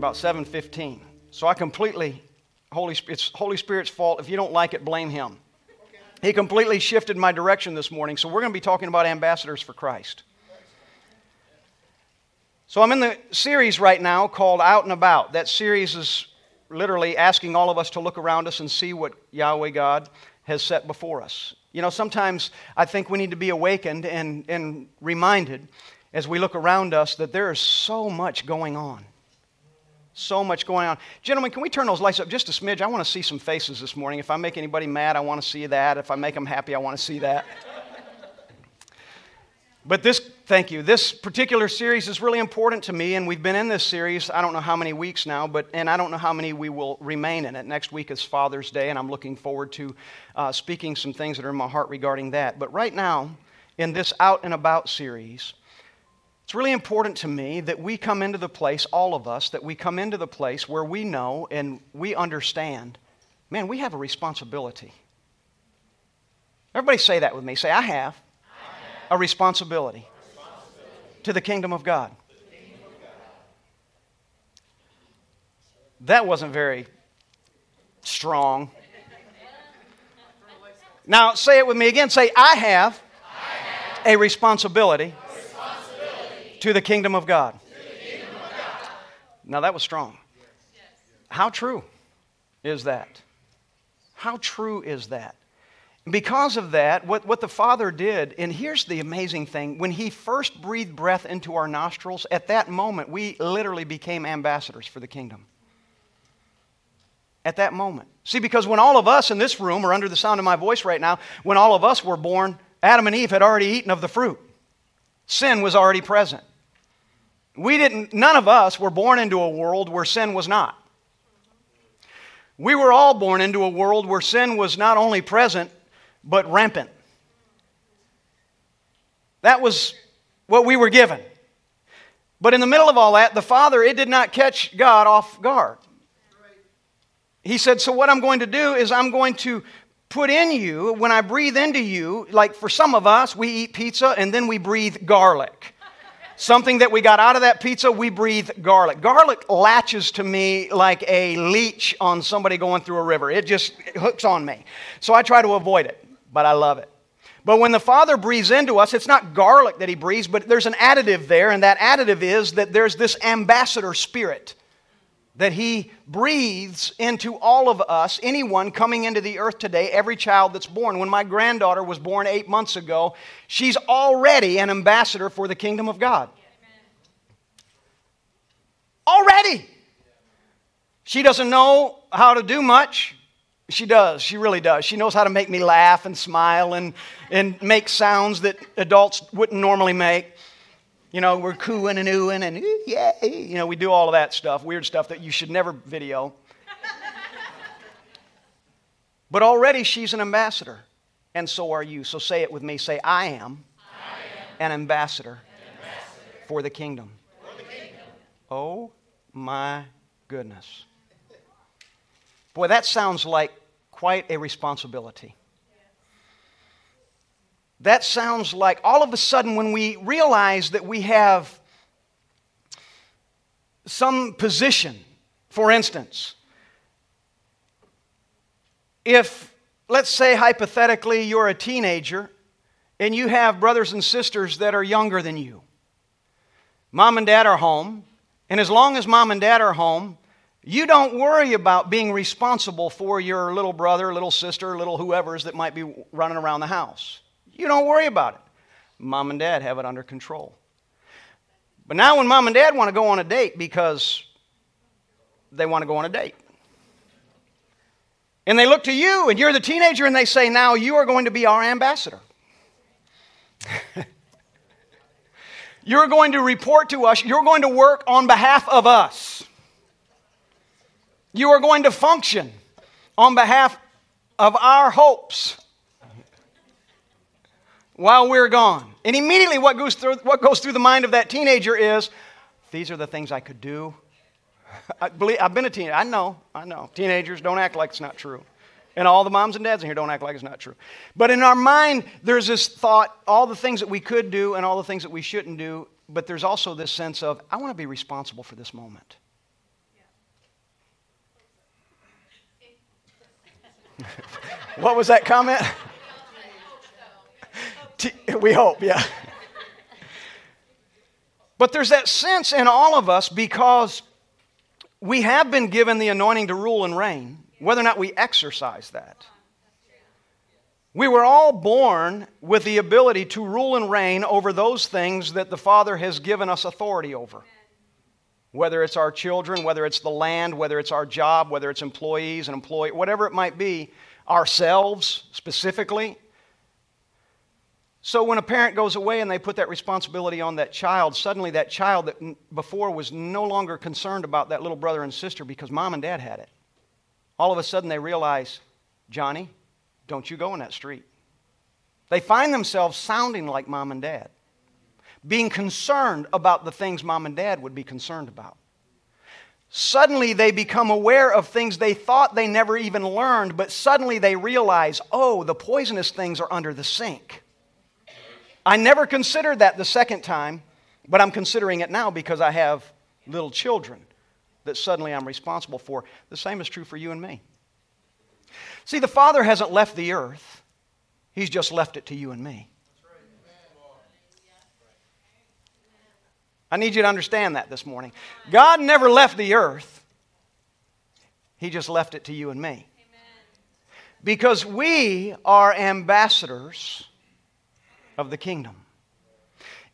about 7:15. So I completely Holy it's Holy Spirit's fault. If you don't like it, blame him. He completely shifted my direction this morning. So we're going to be talking about ambassadors for Christ. So I'm in the series right now called Out and About. That series is literally asking all of us to look around us and see what Yahweh God has set before us. You know, sometimes I think we need to be awakened and, and reminded as we look around us that there is so much going on. So much going on. Gentlemen, can we turn those lights up just a smidge? I want to see some faces this morning. If I make anybody mad, I want to see that. If I make them happy, I want to see that. But this, thank you. This particular series is really important to me, and we've been in this series, I don't know how many weeks now, but, and I don't know how many we will remain in it. Next week is Father's Day, and I'm looking forward to uh, speaking some things that are in my heart regarding that. But right now, in this Out and About series, it's really important to me that we come into the place, all of us, that we come into the place where we know and we understand man, we have a responsibility. Everybody say that with me. Say, I have a responsibility to the kingdom of God. That wasn't very strong. Now, say it with me again. Say, I have, a responsibility, to the kingdom of God. Now, that was strong. How true is that? How true is that? Because of that, what, what the Father did, and here's the amazing thing when He first breathed breath into our nostrils, at that moment, we literally became ambassadors for the kingdom. At that moment. See, because when all of us in this room are under the sound of my voice right now, when all of us were born, Adam and Eve had already eaten of the fruit. Sin was already present. We didn't, none of us were born into a world where sin was not. We were all born into a world where sin was not only present, but rampant. That was what we were given. But in the middle of all that, the Father, it did not catch God off guard. He said, So, what I'm going to do is I'm going to put in you, when I breathe into you, like for some of us, we eat pizza and then we breathe garlic. Something that we got out of that pizza, we breathe garlic. Garlic latches to me like a leech on somebody going through a river. It just hooks on me. So I try to avoid it but I love it. But when the Father breathes into us, it's not garlic that He breathes, but there's an additive there, and that additive is that there's this ambassador spirit that He breathes into all of us, anyone coming into the earth today, every child that's born. When my granddaughter was born eight months ago, she's already an ambassador for the kingdom of God. Already. She doesn't know how to do much. She does. She really does. She knows how to make me laugh and smile and, and make sounds that adults wouldn't normally make. You know, we're cooing and oohing and ooh. You know, we do all of that stuff, weird stuff that you should never video. but already she's an ambassador, and so are you. So say it with me. Say, I am, I am an, ambassador an ambassador, for the kingdom. For the kingdom. Oh my goodness. Boy, that sounds like quite a responsibility. That sounds like all of a sudden when we realize that we have some position, for instance, if, let's say hypothetically, you're a teenager and you have brothers and sisters that are younger than you, mom and dad are home, and as long as mom and dad are home, you don't worry about being responsible for your little brother, little sister, little whoever's that might be running around the house. You don't worry about it. Mom and dad have it under control. But now, when mom and dad want to go on a date because they want to go on a date, and they look to you, and you're the teenager, and they say, Now you are going to be our ambassador. you're going to report to us, you're going to work on behalf of us. You are going to function on behalf of our hopes while we're gone. And immediately, what goes through, what goes through the mind of that teenager is these are the things I could do. I believe, I've been a teenager. I know, I know. Teenagers don't act like it's not true. And all the moms and dads in here don't act like it's not true. But in our mind, there's this thought all the things that we could do and all the things that we shouldn't do. But there's also this sense of, I want to be responsible for this moment. what was that comment? We hope, yeah. But there's that sense in all of us because we have been given the anointing to rule and reign, whether or not we exercise that. We were all born with the ability to rule and reign over those things that the Father has given us authority over. Whether it's our children, whether it's the land, whether it's our job, whether it's employees and employee, whatever it might be, ourselves specifically. So when a parent goes away and they put that responsibility on that child, suddenly that child that before was no longer concerned about that little brother and sister because mom and dad had it. All of a sudden they realize, Johnny, don't you go in that street. They find themselves sounding like mom and dad, being concerned about the things mom and dad would be concerned about. Suddenly, they become aware of things they thought they never even learned, but suddenly they realize, oh, the poisonous things are under the sink. I never considered that the second time, but I'm considering it now because I have little children that suddenly I'm responsible for. The same is true for you and me. See, the Father hasn't left the earth, He's just left it to you and me. I need you to understand that this morning. God never left the earth, He just left it to you and me. Because we are ambassadors of the kingdom.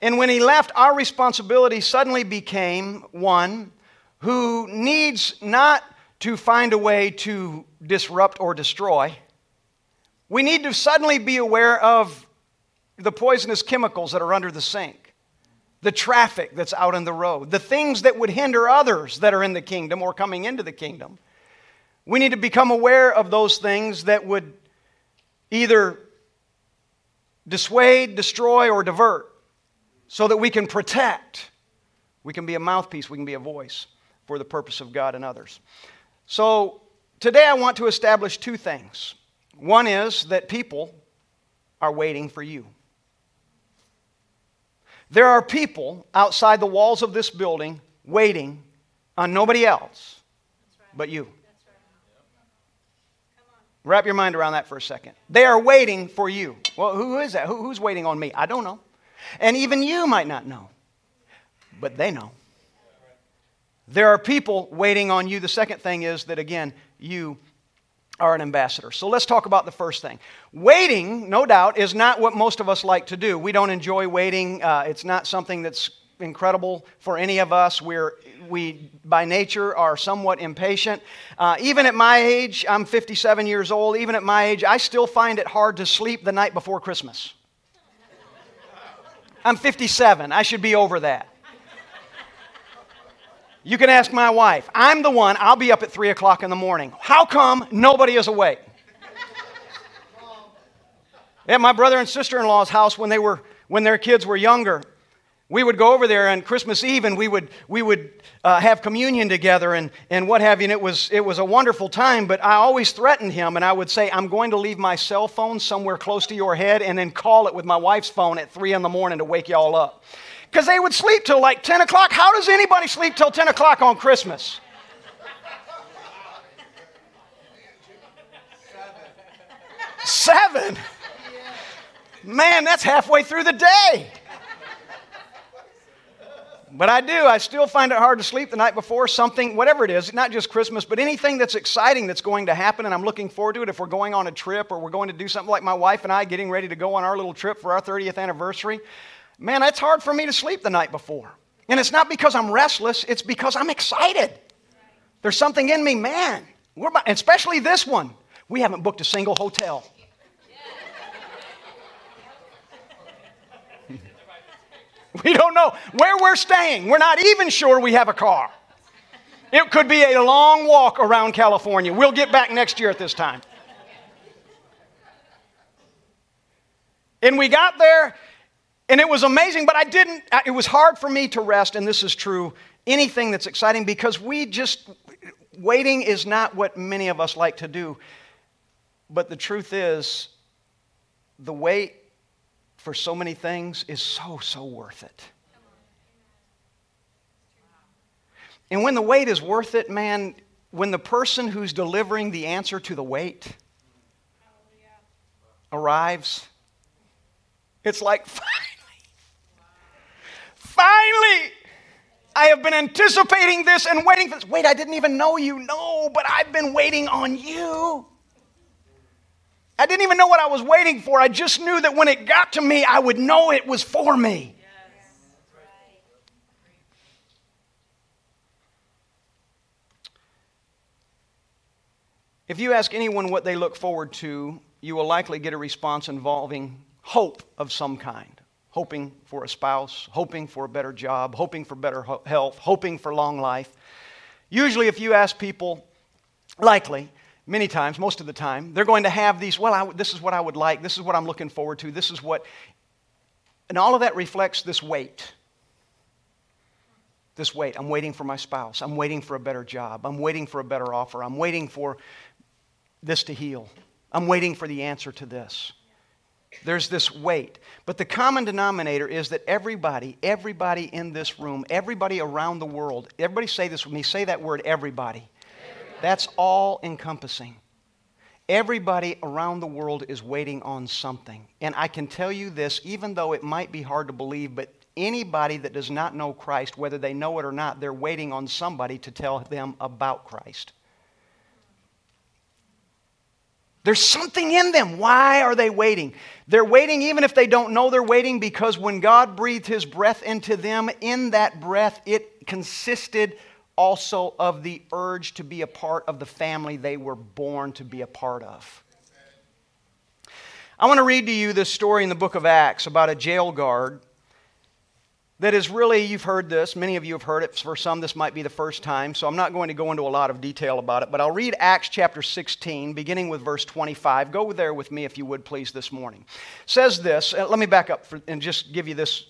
And when He left, our responsibility suddenly became one who needs not to find a way to disrupt or destroy. We need to suddenly be aware of the poisonous chemicals that are under the sink, the traffic that's out on the road, the things that would hinder others that are in the kingdom or coming into the kingdom. We need to become aware of those things that would either dissuade, destroy, or divert so that we can protect. We can be a mouthpiece, we can be a voice for the purpose of God and others. So, today I want to establish two things. One is that people are waiting for you. There are people outside the walls of this building waiting on nobody else but you. Wrap your mind around that for a second. They are waiting for you. Well, who is that? who's waiting on me? I don't know. And even you might not know, but they know. There are people waiting on you. The second thing is that, again, you are an ambassador. So let's talk about the first thing. Waiting, no doubt, is not what most of us like to do. We don't enjoy waiting, uh, it's not something that's incredible for any of us. We're, we, by nature, are somewhat impatient. Uh, even at my age, I'm 57 years old, even at my age, I still find it hard to sleep the night before Christmas. I'm 57, I should be over that. You can ask my wife. I'm the one, I'll be up at 3 o'clock in the morning. How come nobody is awake? At my brother and sister in law's house, when, they were, when their kids were younger, we would go over there on Christmas Eve and we would, we would uh, have communion together and, and what have you. And it was, it was a wonderful time, but I always threatened him and I would say, I'm going to leave my cell phone somewhere close to your head and then call it with my wife's phone at 3 in the morning to wake y'all up because they would sleep till like 10 o'clock. How does anybody sleep till 10 o'clock on Christmas? Seven? Man, that's halfway through the day. But I do. I still find it hard to sleep the night before something, whatever it is, not just Christmas, but anything that's exciting that's going to happen, and I'm looking forward to it. If we're going on a trip or we're going to do something like my wife and I getting ready to go on our little trip for our 30th anniversary, Man, it's hard for me to sleep the night before. And it's not because I'm restless, it's because I'm excited. There's something in me, man. We're about, especially this one. We haven't booked a single hotel. we don't know where we're staying. We're not even sure we have a car. It could be a long walk around California. We'll get back next year at this time. And we got there, and it was amazing, but I didn't, it was hard for me to rest, and this is true, anything that's exciting because we just, waiting is not what many of us like to do. But the truth is, the wait for so many things is so, so worth it. And when the wait is worth it, man, when the person who's delivering the answer to the wait arrives, it's like, finally, finally, I have been anticipating this and waiting for this. Wait, I didn't even know you. No, but I've been waiting on you. I didn't even know what I was waiting for. I just knew that when it got to me, I would know it was for me. If you ask anyone what they look forward to, you will likely get a response involving hope of some kind. Hoping for a spouse, hoping for a better job, hoping for better health, hoping for long life. Usually, if you ask people, likely, many times, most of the time, they're going to have these, well, I, this is what I would like, this is what I'm looking forward to, this is what. And all of that reflects this wait. This wait. I'm waiting for my spouse. I'm waiting for a better job. I'm waiting for a better offer. I'm waiting for this to heal. I'm waiting for the answer to this. There's this wait. But the common denominator is that everybody, everybody in this room, everybody around the world, everybody say this with me, say that word, everybody. That's all encompassing. Everybody around the world is waiting on something. And I can tell you this, even though it might be hard to believe, but anybody that does not know Christ, whether they know it or not, they're waiting on somebody to tell them about Christ. There's something in them. Why are they waiting? They're waiting even if they don't know they're waiting because when God breathed his breath into them, in that breath, it consisted also of the urge to be a part of the family they were born to be a part of. I want to read to you this story in the book of Acts about a jail guard that is really, you've heard this, many of you have heard it. For some, this might be the first time, so I'm not going to go into a lot of detail about it, but I'll read Acts chapter 16, beginning with verse 25. Go there with me, if you would, please, this morning. It says this, uh, let me back up for, and just give you this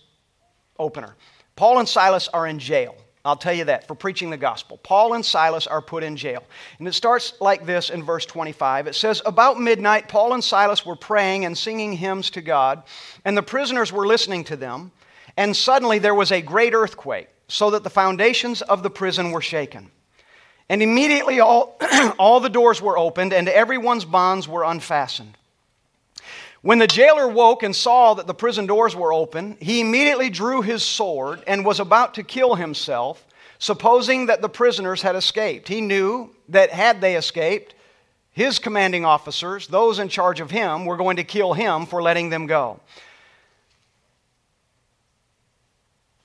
opener. Paul and Silas are in jail. I'll tell you that for preaching the gospel. Paul and Silas are put in jail. And it starts like this in verse 25. It says, About midnight, Paul and Silas were praying and singing hymns to God, and the prisoners were listening to them. And suddenly there was a great earthquake, so that the foundations of the prison were shaken. And immediately all, all the doors were opened, and everyone's bonds were unfastened. When the jailer woke and saw that the prison doors were open, he immediately drew his sword and was about to kill himself, supposing that the prisoners had escaped. He knew that had they escaped, his commanding officers, those in charge of him, were going to kill him for letting them go.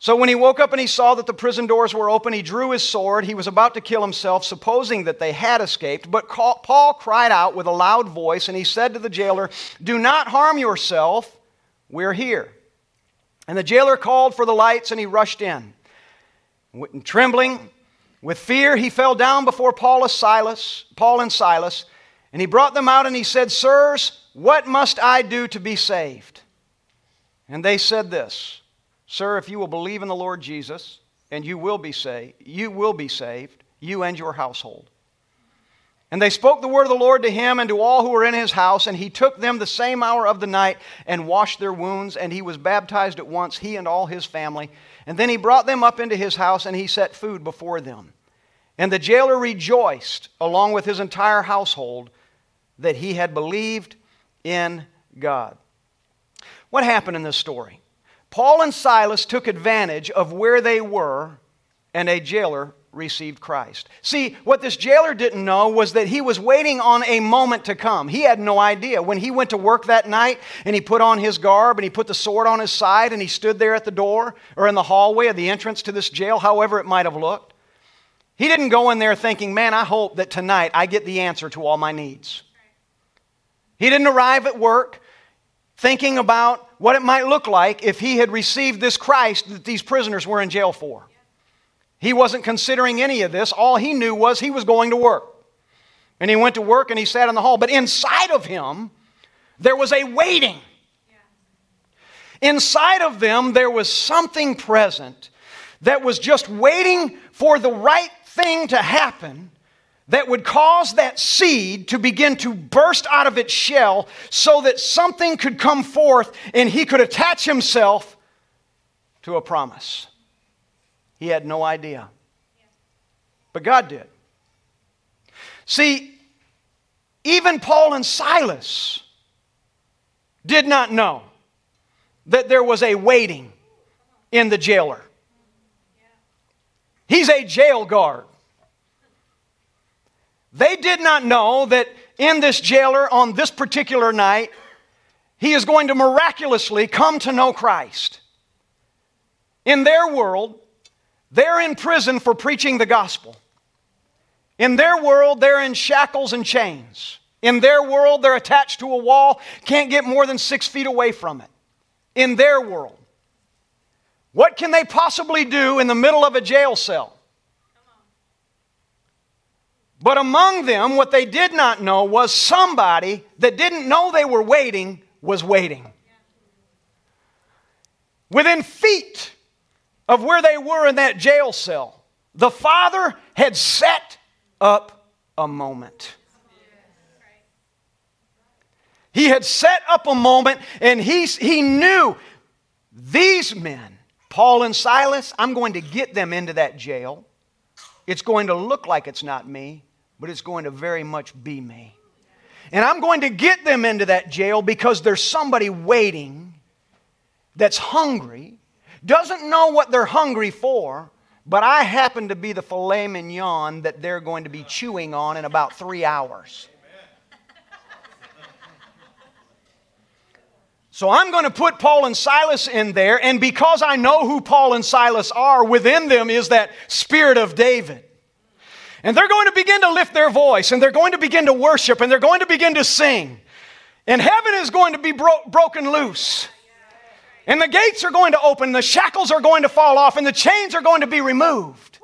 So when he woke up and he saw that the prison doors were open, he drew his sword. He was about to kill himself, supposing that they had escaped. But Paul cried out with a loud voice, and he said to the jailer, Do not harm yourself. We're here. And the jailer called for the lights, and he rushed in. trembling, with fear, he fell down before Paul and Silas, Paul and Silas, and he brought them out and he said, Sirs, what must I do to be saved? And they said this. Sir, if you will believe in the Lord Jesus, and you will be saved, you will be saved, you and your household. And they spoke the word of the Lord to him and to all who were in his house, and he took them the same hour of the night and washed their wounds, and he was baptized at once, he and all his family. And then he brought them up into his house, and he set food before them. And the jailer rejoiced, along with his entire household, that he had believed in God. What happened in this story? Paul and Silas took advantage of where they were, and a jailer received Christ. See, what this jailer didn't know was that he was waiting on a moment to come. He had no idea. When he went to work that night and he put on his garb and he put the sword on his side and he stood there at the door or in the hallway of the entrance to this jail, however it might have looked, he didn't go in there thinking, man, I hope that tonight I get the answer to all my needs. He didn't arrive at work thinking about what it might look like if he had received this Christ that these prisoners were in jail for. He wasn't considering any of this. All he knew was he was going to work. And he went to work and he sat in the hall. But inside of him, there was a waiting. Inside of them, there was something present that was just waiting for the right thing to happen that would cause that seed to begin to burst out of its shell so that something could come forth and he could attach himself to a promise. He had no idea. But God did. See, even Paul and Silas did not know that there was a waiting in the jailer. He's a jail guard. They did not know that in this jailer on this particular night, he is going to miraculously come to know Christ. In their world, they're in prison for preaching the gospel. In their world, they're in shackles and chains. In their world, they're attached to a wall, can't get more than six feet away from it. In their world. What can they possibly do in the middle of a jail cell? But among them, what they did not know was somebody that didn't know they were waiting was waiting. Within feet of where they were in that jail cell, the father had set up a moment. He had set up a moment and he, he knew these men, Paul and Silas, I'm going to get them into that jail. It's going to look like it's not me, but it's going to very much be me. And I'm going to get them into that jail because there's somebody waiting that's hungry, doesn't know what they're hungry for, but I happen to be the filet mignon that they're going to be chewing on in about three hours. So I'm going to put Paul and Silas in there, and because I know who Paul and Silas are, within them is that spirit of David. And they're going to begin to lift their voice, and they're going to begin to worship, and they're going to begin to sing. And heaven is going to be bro- broken loose. And the gates are going to open, the shackles are going to fall off, and the chains are going to be removed.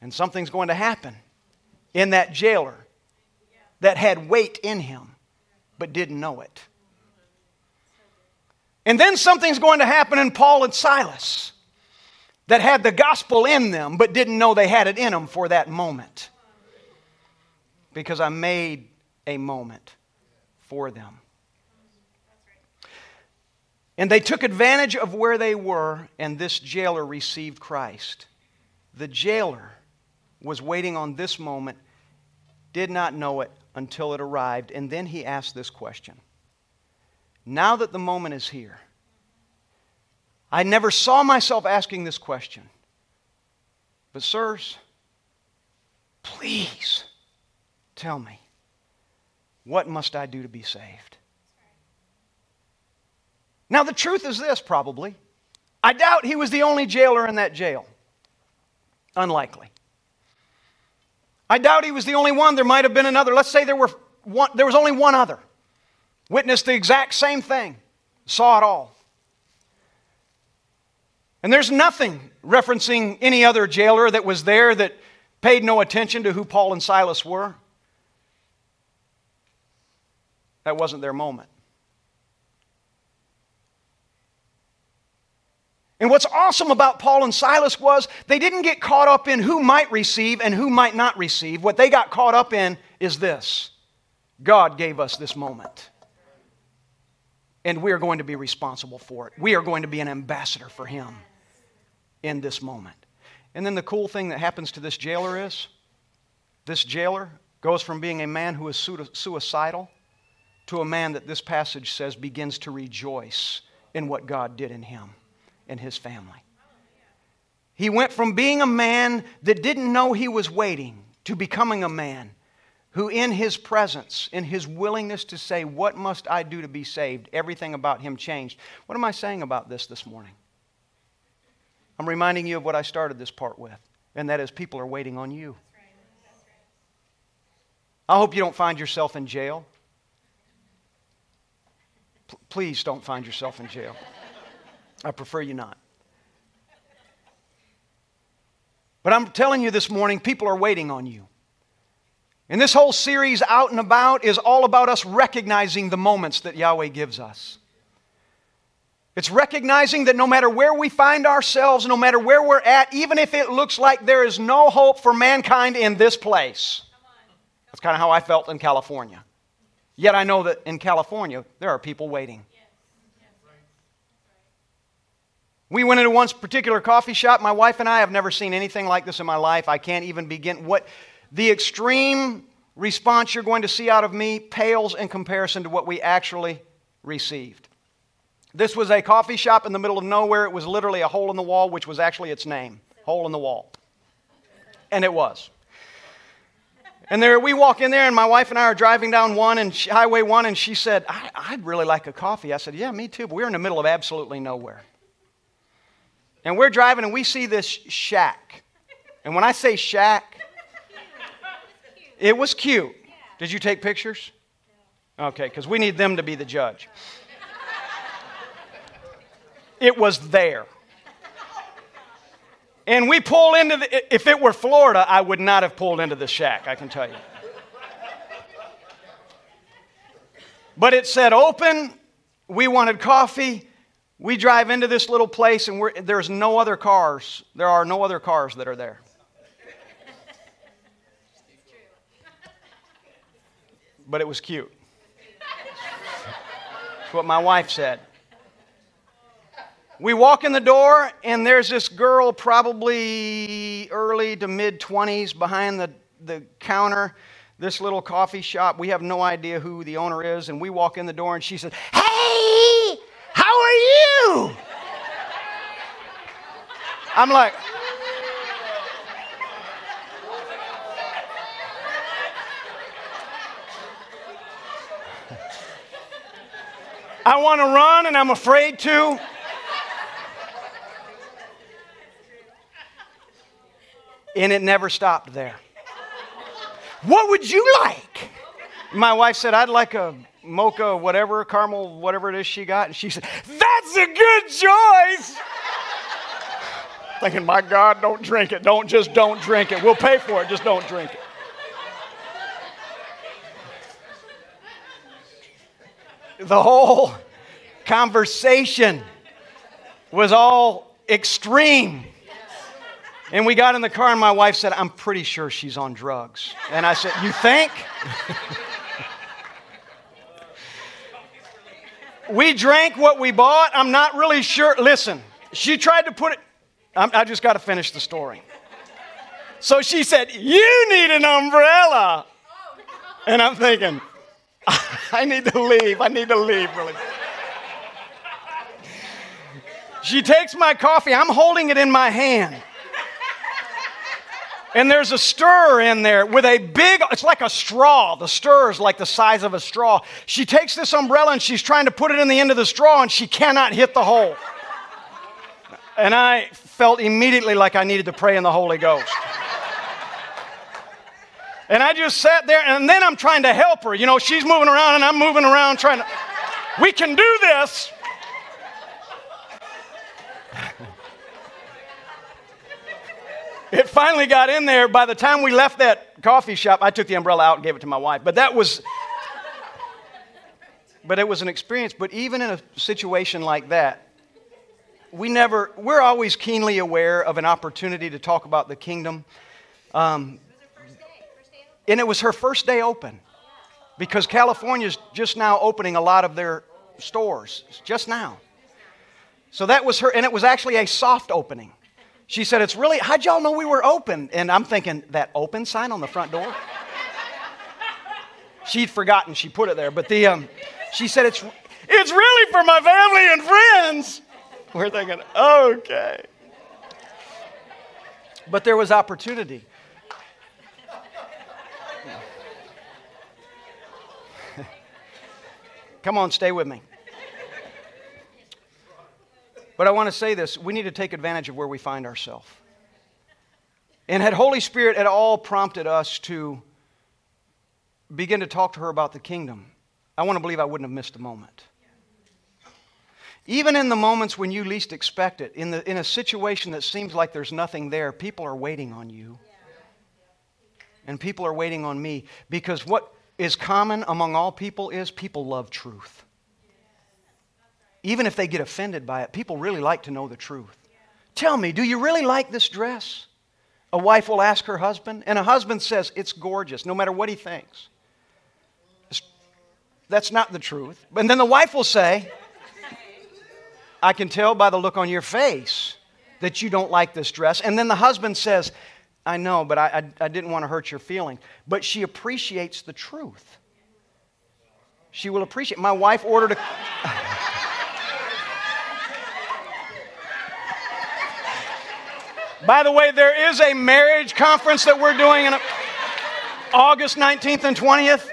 And something's going to happen in that jailer that had wait in him but didn't know it. And then something's going to happen in Paul and Silas that had the gospel in them but didn't know they had it in them for that moment. Because I made a moment for them. And they took advantage of where they were, and this jailer received Christ. The jailer was waiting on this moment, did not know it, until it arrived. And then he asked this question Now that the moment is here, I never saw myself asking this question. But, sirs, please tell me, what must I do to be saved? Now, the truth is this probably. I doubt he was the only jailer in that jail. Unlikely. I doubt he was the only one. There might have been another. Let's say there, were one, there was only one other. Witnessed the exact same thing, saw it all. And there's nothing referencing any other jailer that was there that paid no attention to who Paul and Silas were. That wasn't their moment. And what's awesome about Paul and Silas was they didn't get caught up in who might receive and who might not receive. What they got caught up in is this God gave us this moment. And we are going to be responsible for it. We are going to be an ambassador for Him in this moment. And then the cool thing that happens to this jailer is this jailer goes from being a man who is suicidal to a man that this passage says begins to rejoice in what God did in him and his family. He went from being a man that didn't know he was waiting to becoming a man who, in his presence, in his willingness to say, What must I do to be saved? everything about him changed. What am I saying about this this morning? I'm reminding you of what I started this part with, and that is people are waiting on you. I hope you don't find yourself in jail. P- please don't find yourself in jail. I prefer you not. But I'm telling you this morning, people are waiting on you. And this whole series, Out and About, is all about us recognizing the moments that Yahweh gives us. It's recognizing that no matter where we find ourselves, no matter where we're at, even if it looks like there is no hope for mankind in this place. That's kind of how I felt in California. Yet I know that in California, there are people waiting. We went into one particular coffee shop. My wife and I have never seen anything like this in my life. I can't even begin. What the extreme response you're going to see out of me pales in comparison to what we actually received. This was a coffee shop in the middle of nowhere. It was literally a hole in the wall, which was actually its name hole in the wall. And it was. And there we walk in there, and my wife and I are driving down one and she, Highway One, and she said, I, would really like a coffee." I said, "Yeah, me too." But we're in the middle of absolutely nowhere, and we're driving, and we see this shack. And when I say shack, it was cute. Did you take pictures? Okay, because we need them to be the judge. It was there. And we pull into the, if it were Florida, I would not have pulled into the shack, I can tell you. But it said open. We wanted coffee. We drive into this little place, and there's no other cars. There are no other cars that are there. But it was cute. That's what my wife said. We walk in the door, and there's this girl, probably early to mid 20s, behind the, the counter, this little coffee shop. We have no idea who the owner is, and we walk in the door, and she says, Hey, how are you? I'm like, I want to run and I'm afraid to. And it never stopped there. What would you like? My wife said, I'd like a mocha, whatever, caramel, whatever it is she got. And she said, That's a good choice. Thinking, my God, don't drink it. Don't just don't drink it. We'll pay for it, just don't drink it. The whole conversation was all extreme. And we got in the car, and my wife said, I'm pretty sure she's on drugs. And I said, You think? we drank what we bought. I'm not really sure. Listen, she tried to put it, I'm, i just got to finish the story. So she said, You need an umbrella. And I'm thinking, I need to leave. I need to leave really. She takes my coffee. I'm holding it in my hand. And there's a stir in there with a big, it's like a straw. The stir is like the size of a straw. She takes this umbrella and she's trying to put it in the end of the straw and she cannot hit the hole. And I felt immediately like I needed to pray in the Holy Ghost. And I just sat there and then I'm trying to help her. You know, she's moving around and I'm moving around trying to, we can do this. it finally got in there. By the time we left that coffee shop, I took the umbrella out and gave it to my wife. But that was, but it was an experience. But even in a situation like that, we never, we're always keenly aware of an opportunity to talk about the kingdom. Um, and it was her first day open because California's just now opening a lot of their stores, just now. So that was her, and it was actually a soft opening. She said, It's really, how'd y'all know we were open? And I'm thinking, That open sign on the front door? She'd forgotten she put it there. But the, um, she said, it's, it's really for my family and friends. We're thinking, Okay. But there was opportunity. Come on, stay with me. But I want to say this we need to take advantage of where we find ourselves. And had Holy Spirit at all prompted us to begin to talk to her about the kingdom, I want to believe I wouldn't have missed a moment. Even in the moments when you least expect it, in, the, in a situation that seems like there's nothing there, people are waiting on you. And people are waiting on me because what is common among all people is people love truth even if they get offended by it, people really like to know the truth. Tell me, do you really like this dress? A wife will ask her husband, and a husband says, It's gorgeous, no matter what he thinks. That's not the truth. And then the wife will say, I can tell by the look on your face that you don't like this dress. And then the husband says, I know, but I, I, I didn't want to hurt your feelings. But she appreciates the truth. She will appreciate. My wife ordered a. By the way, there is a marriage conference that we're doing in August 19th and 20th.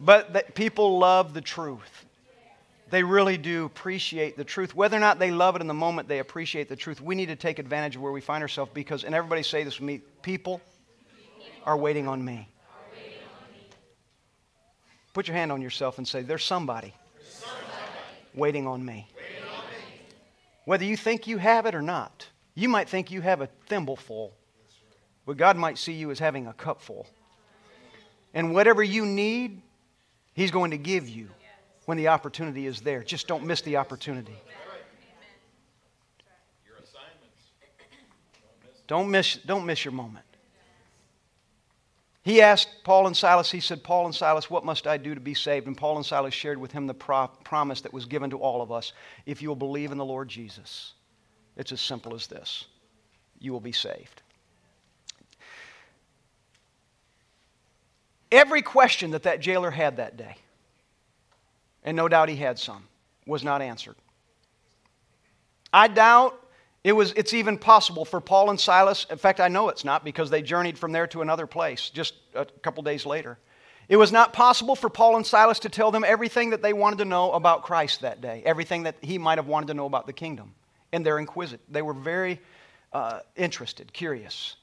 But people love the truth. They really do appreciate the truth. Whether or not they love it in the moment, they appreciate the truth. We need to take advantage of where we find ourselves because, and everybody say this with me people are waiting on me. Put your hand on yourself and say, There's somebody, waiting, on me. Whether you think you have it or not, you might think you have a thimble full, but God might see you as having a cup full. And whatever you need, He's going to give you when the opportunity is there. Just don't miss the opportunity. Don't miss, don't miss your moment. He asked Paul and Silas, he said, Paul and Silas, what must I do to be saved? And Paul and Silas shared with him the pro- promise that was given to all of us. If you will believe in the Lord Jesus, it's as simple as this you will be saved. Every question that that jailer had that day, and no doubt he had some, was not answered. I doubt it was, it's even possible for Paul and Silas. In fact, I know it's not because they journeyed from there to another place just a couple days later. It was not possible for Paul and Silas to tell them everything that they wanted to know about Christ that day, everything that he might have wanted to know about the kingdom. And they're inquisitive. They were very uh, interested, curious.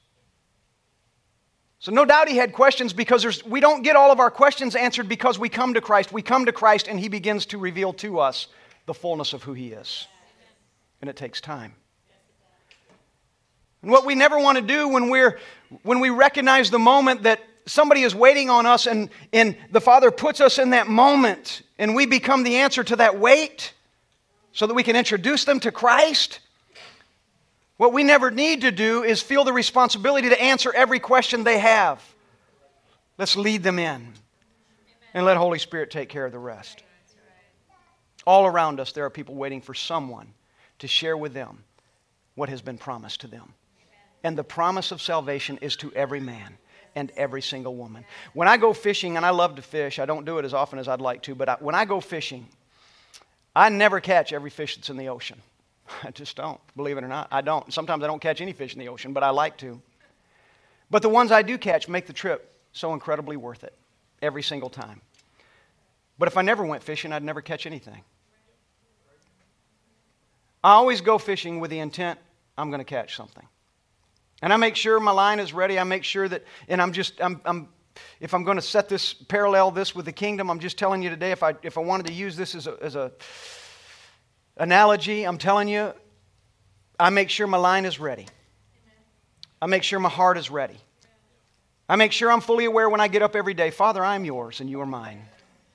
So, no doubt he had questions because we don't get all of our questions answered because we come to Christ. We come to Christ and he begins to reveal to us the fullness of who he is. And it takes time. And what we never want to do when, we're, when we recognize the moment that somebody is waiting on us and, and the Father puts us in that moment and we become the answer to that wait so that we can introduce them to Christ what we never need to do is feel the responsibility to answer every question they have. Let's lead them in and let Holy Spirit take care of the rest. All around us, there are people waiting for someone to share with them what has been promised to them. And the promise of salvation is to every man and every single woman. When I go fishing, and I love to fish, I don't do it as often as I'd like to, but I, when I go fishing, I never catch every fish that's in the ocean. I just don't, believe it or not. I don't. Sometimes I don't catch any fish in the ocean, but I like to. But the ones I do catch make the trip so incredibly worth it every single time. But if I never went fishing, I'd never catch anything. I always go fishing with the intent I'm going to catch something. And I make sure my line is ready. I make sure that, and I'm just, I'm, I'm if I'm going to set this, parallel this with the kingdom, I'm just telling you today, if I, if I wanted to use this as a, as a analogy, I'm telling you, I make sure my line is ready. I make sure my heart is ready. I make sure I'm fully aware when I get up every day Father, I'm yours and you are mine.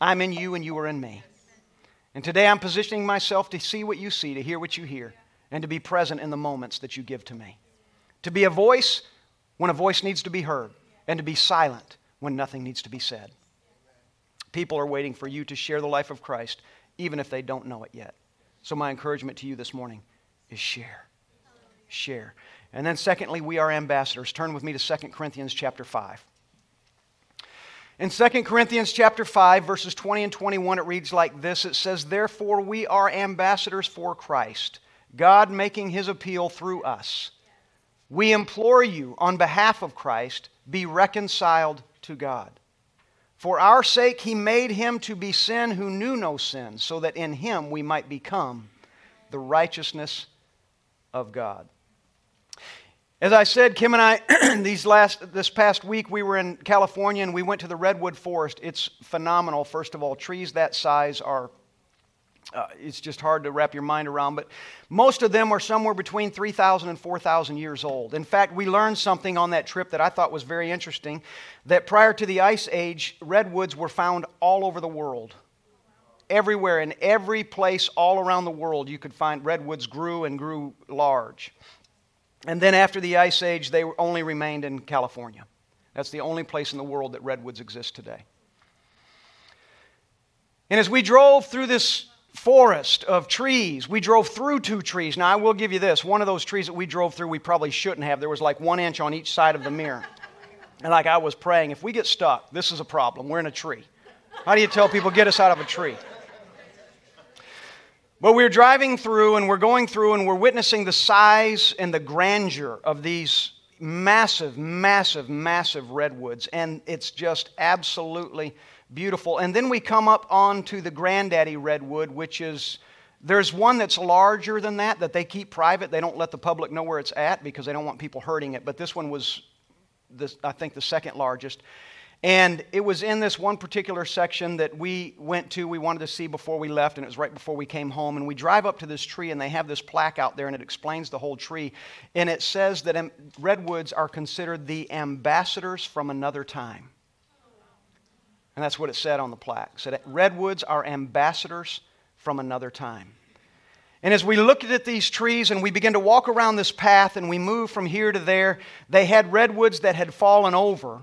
I'm in you and you are in me. And today I'm positioning myself to see what you see, to hear what you hear, and to be present in the moments that you give to me. To be a voice when a voice needs to be heard, and to be silent when nothing needs to be said. People are waiting for you to share the life of Christ, even if they don't know it yet. So, my encouragement to you this morning is share. Share. And then, secondly, we are ambassadors. Turn with me to 2 Corinthians chapter 5. In 2 Corinthians chapter 5, verses 20 and 21, it reads like this It says, Therefore, we are ambassadors for Christ, God making his appeal through us. We implore you, on behalf of Christ, be reconciled to God. For our sake, he made him to be sin who knew no sin, so that in him we might become the righteousness of God. As I said, Kim and I, these last, this past week, we were in California and we went to the Redwood Forest. It's phenomenal. First of all, trees that size are uh, it's just hard to wrap your mind around, but most of them are somewhere between 3,000 and 4,000 years old. In fact, we learned something on that trip that I thought was very interesting that prior to the Ice Age, redwoods were found all over the world. Everywhere, in every place all around the world, you could find redwoods grew and grew large. And then after the Ice Age, they only remained in California. That's the only place in the world that redwoods exist today. And as we drove through this forest of trees. We drove through two trees. Now, I will give you this one of those trees that we drove through, we probably shouldn't have. There was like one inch on each side of the mirror. And like I was praying, if we get stuck, this is a problem. We're in a tree. How do you tell people get us out of a tree? But we're driving through and we're going through and we're witnessing the size and the grandeur of these massive, massive, massive redwoods. And it's just absolutely beautiful. And then we come up onto the granddaddy redwood, which is. There's one that's larger than that that they keep private. They don't let the public know where it's at because they don't want people hurting it. But this one was, this, I think, the second largest. And it was in this one particular section that we went to, we wanted to see before we left, and it was right before we came home. And we drive up to this tree, and they have this plaque out there, and it explains the whole tree. And it says that um, redwoods are considered the ambassadors from another time. And that's what it said on the plaque. It said, Redwoods are ambassadors from another time. And as we looked at these trees and we began to walk around this path and we moved from here to there, they had redwoods that had fallen over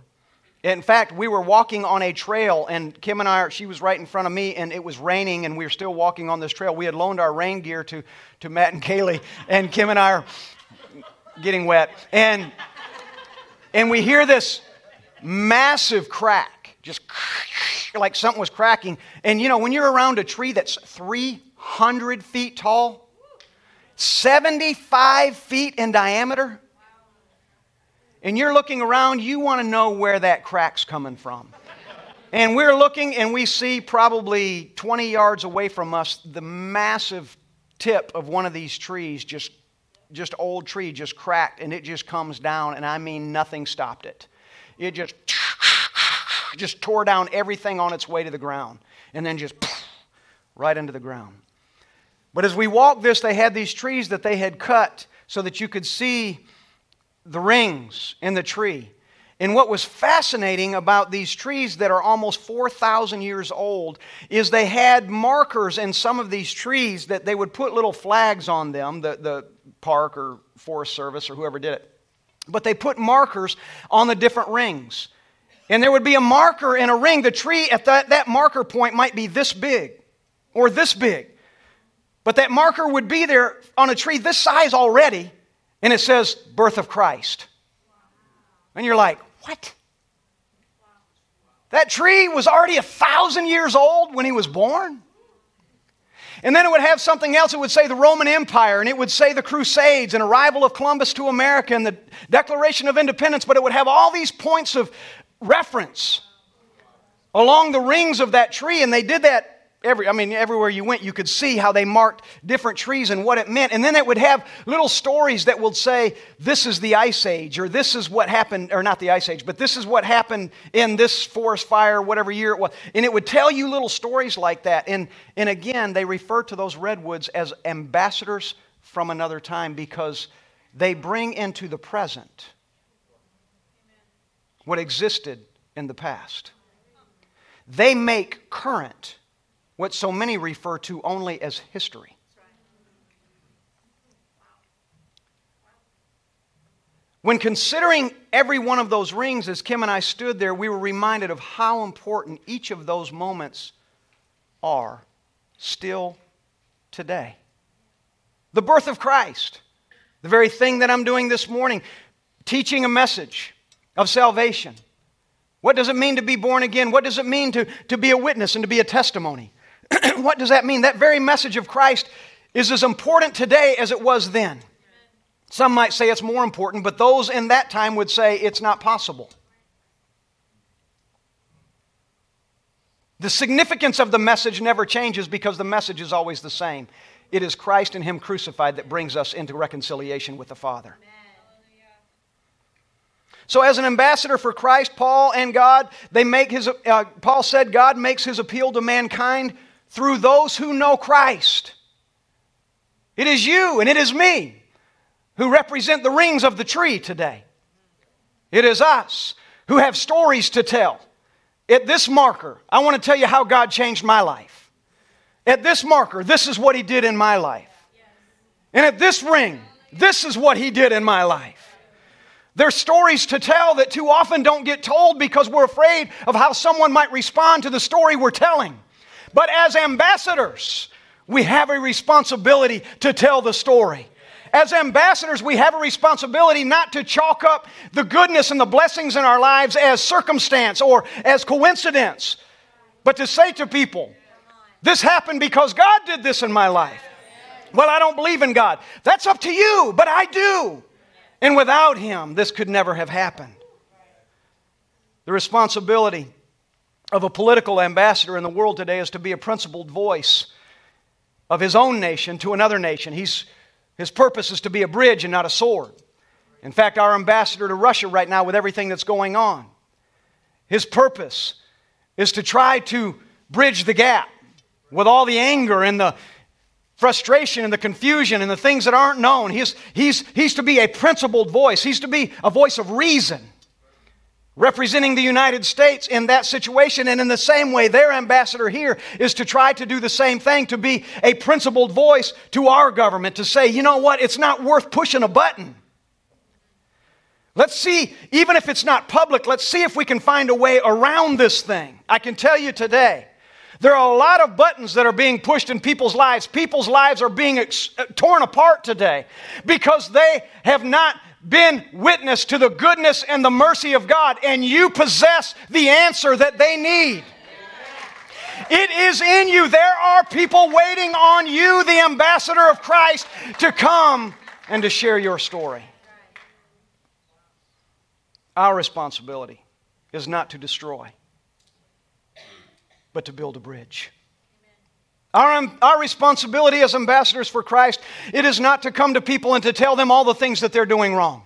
in fact, we were walking on a trail, and Kim and I, she was right in front of me, and it was raining, and we were still walking on this trail. We had loaned our rain gear to, to Matt and Kaylee, and Kim and I are getting wet. And, and we hear this massive crack, just like something was cracking. And you know, when you're around a tree that's 300 feet tall, 75 feet in diameter, and you're looking around, you want to know where that crack's coming from. and we're looking and we see probably 20 yards away from us the massive tip of one of these trees just just old tree just cracked and it just comes down and I mean nothing stopped it. It just just tore down everything on its way to the ground and then just right into the ground. But as we walked this, they had these trees that they had cut so that you could see the rings in the tree. And what was fascinating about these trees that are almost 4,000 years old is they had markers in some of these trees that they would put little flags on them, the, the park or Forest Service or whoever did it. But they put markers on the different rings. And there would be a marker in a ring. The tree at that, that marker point might be this big or this big. But that marker would be there on a tree this size already and it says birth of Christ. And you're like, what? That tree was already a thousand years old when he was born? And then it would have something else. It would say the Roman Empire, and it would say the Crusades, and arrival of Columbus to America, and the Declaration of Independence, but it would have all these points of reference along the rings of that tree, and they did that Every, I mean, everywhere you went, you could see how they marked different trees and what it meant. And then it would have little stories that would say, this is the Ice Age, or this is what happened, or not the Ice Age, but this is what happened in this forest fire, whatever year it was. And it would tell you little stories like that. And, and again, they refer to those redwoods as ambassadors from another time because they bring into the present what existed in the past. They make current what so many refer to only as history. When considering every one of those rings, as Kim and I stood there, we were reminded of how important each of those moments are still today. The birth of Christ, the very thing that I'm doing this morning, teaching a message of salvation. What does it mean to be born again? What does it mean to, to be a witness and to be a testimony? what does that mean? That very message of Christ is as important today as it was then. Some might say it's more important, but those in that time would say it's not possible. The significance of the message never changes because the message is always the same. It is Christ and Him crucified that brings us into reconciliation with the Father. So, as an ambassador for Christ, Paul and God, they make his. Uh, Paul said God makes his appeal to mankind through those who know Christ. It is you and it is me who represent the rings of the tree today. It is us who have stories to tell. At this marker, I want to tell you how God changed my life. At this marker, this is what He did in my life. And at this ring, this is what He did in my life. There's stories to tell that too often don't get told because we're afraid of how someone might respond to the story we're telling. But as ambassadors, we have a responsibility to tell the story. As ambassadors, we have a responsibility not to chalk up the goodness and the blessings in our lives as circumstance or as coincidence, but to say to people, This happened because God did this in my life. Well, I don't believe in God. That's up to you, but I do. And without Him, this could never have happened. The responsibility of a political ambassador in the world today is to be a principled voice of his own nation to another nation. He's, his purpose is to be a bridge and not a sword. In fact, our ambassador to Russia right now, with everything that's going on, his purpose is to try to bridge the gap with all the anger and the frustration and the confusion and the things that aren't known. He's, he's, he's to be a principled voice, he's to be a voice of reason representing the United States in that situation. And in the same way, their ambassador here is to try to do the same thing, to be a principled voice to our government, to say, you know what, it's not worth pushing a button. Let's see, even if it's not public, let's see if we can find a way around this thing. I can tell you today, there are a lot of buttons that are being pushed in people's lives. People's lives are being ex- uh, torn apart today because they have not been witness to the goodness and the mercy of God, and you possess the answer that they need. It is in you. There are people waiting on you, the ambassador of Christ, to come and to share your story. Our responsibility is not to destroy, but to build a bridge. Our, um, our responsibility as ambassadors for Christ, it is not to come to people and to tell them all the things that they're doing wrong.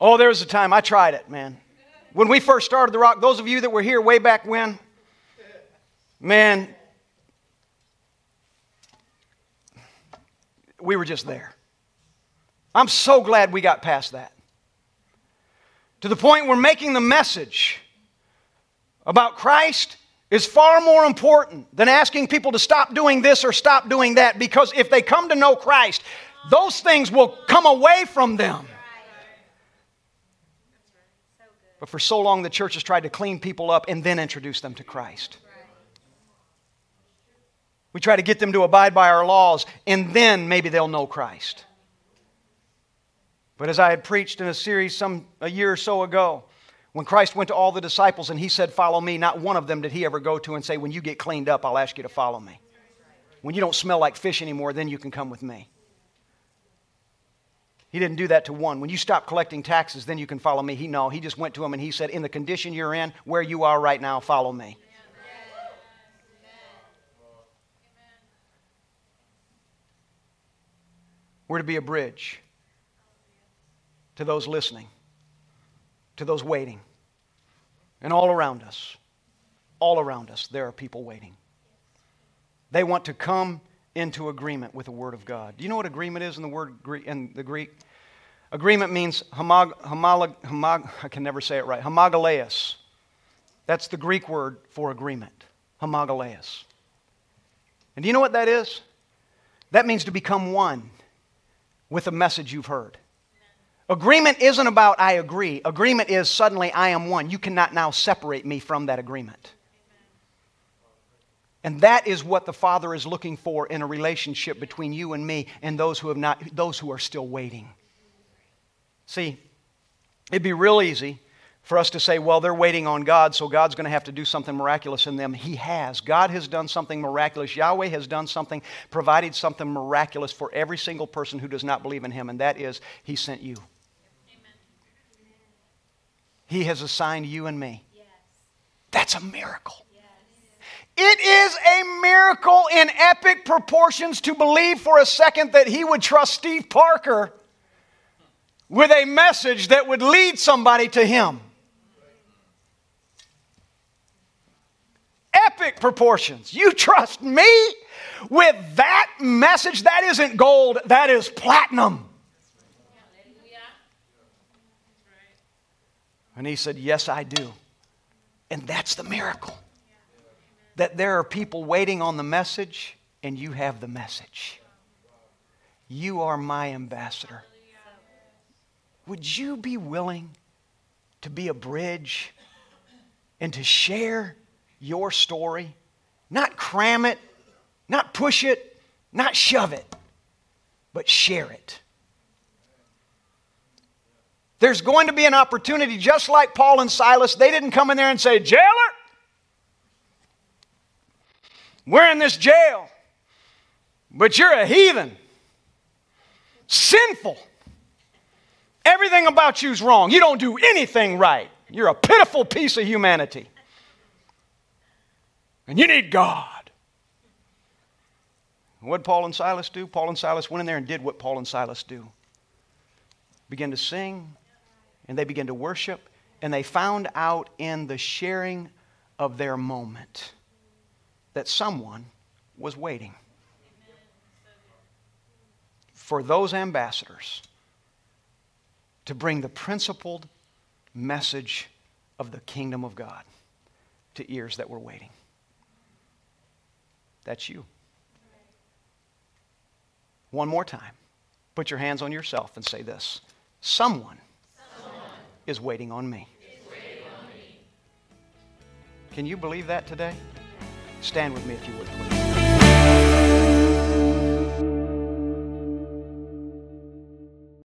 Oh, there was a time I tried it, man. When we first started the rock, those of you that were here way back when, man, we were just there. I'm so glad we got past that. To the point we're making the message about Christ is far more important than asking people to stop doing this or stop doing that because if they come to know Christ, those things will come away from them. But for so long, the church has tried to clean people up and then introduce them to Christ. We try to get them to abide by our laws, and then maybe they'll know Christ. But as I had preached in a series some a year or so ago, when Christ went to all the disciples and he said, Follow me, not one of them did he ever go to and say, When you get cleaned up, I'll ask you to follow me. When you don't smell like fish anymore, then you can come with me. He didn't do that to one. When you stop collecting taxes, then you can follow me. He no, he just went to him and he said, In the condition you're in, where you are right now, follow me. We're to be a bridge to those listening to those waiting. And all around us, all around us, there are people waiting. They want to come into agreement with the Word of God. Do you know what agreement is in the word in the Greek? Agreement means homog, homolog, homog, I can never say it right. Homogaleus. That's the Greek word for agreement. Homogaleus. And do you know what that is? That means to become one with a message you've heard. Agreement isn't about I agree. Agreement is suddenly I am one. You cannot now separate me from that agreement. And that is what the Father is looking for in a relationship between you and me and those who have not those who are still waiting. See, it'd be real easy for us to say, well, they're waiting on God, so God's going to have to do something miraculous in them. He has. God has done something miraculous. Yahweh has done something, provided something miraculous for every single person who does not believe in Him, and that is He sent you. He has assigned you and me. Yes. That's a miracle. Yes. It is a miracle in epic proportions to believe for a second that He would trust Steve Parker with a message that would lead somebody to Him. Epic proportions. You trust me with that message? That isn't gold, that is platinum. And he said, Yes, I do. And that's the miracle. That there are people waiting on the message, and you have the message. You are my ambassador. Would you be willing to be a bridge and to share your story Not cram it, not push it, not shove it, but share it. There's going to be an opportunity, just like Paul and Silas. They didn't come in there and say, Jailer, we're in this jail, but you're a heathen, sinful. Everything about you's wrong. You don't do anything right. You're a pitiful piece of humanity. And you need God. what did Paul and Silas do? Paul and Silas went in there and did what Paul and Silas do. Began to sing, and they began to worship, and they found out in the sharing of their moment that someone was waiting for those ambassadors to bring the principled message of the kingdom of God to ears that were waiting. That's you. One more time. Put your hands on yourself and say this Someone, is, waiting on, me. waiting on me. Can you believe that today? Stand with me if you would, please.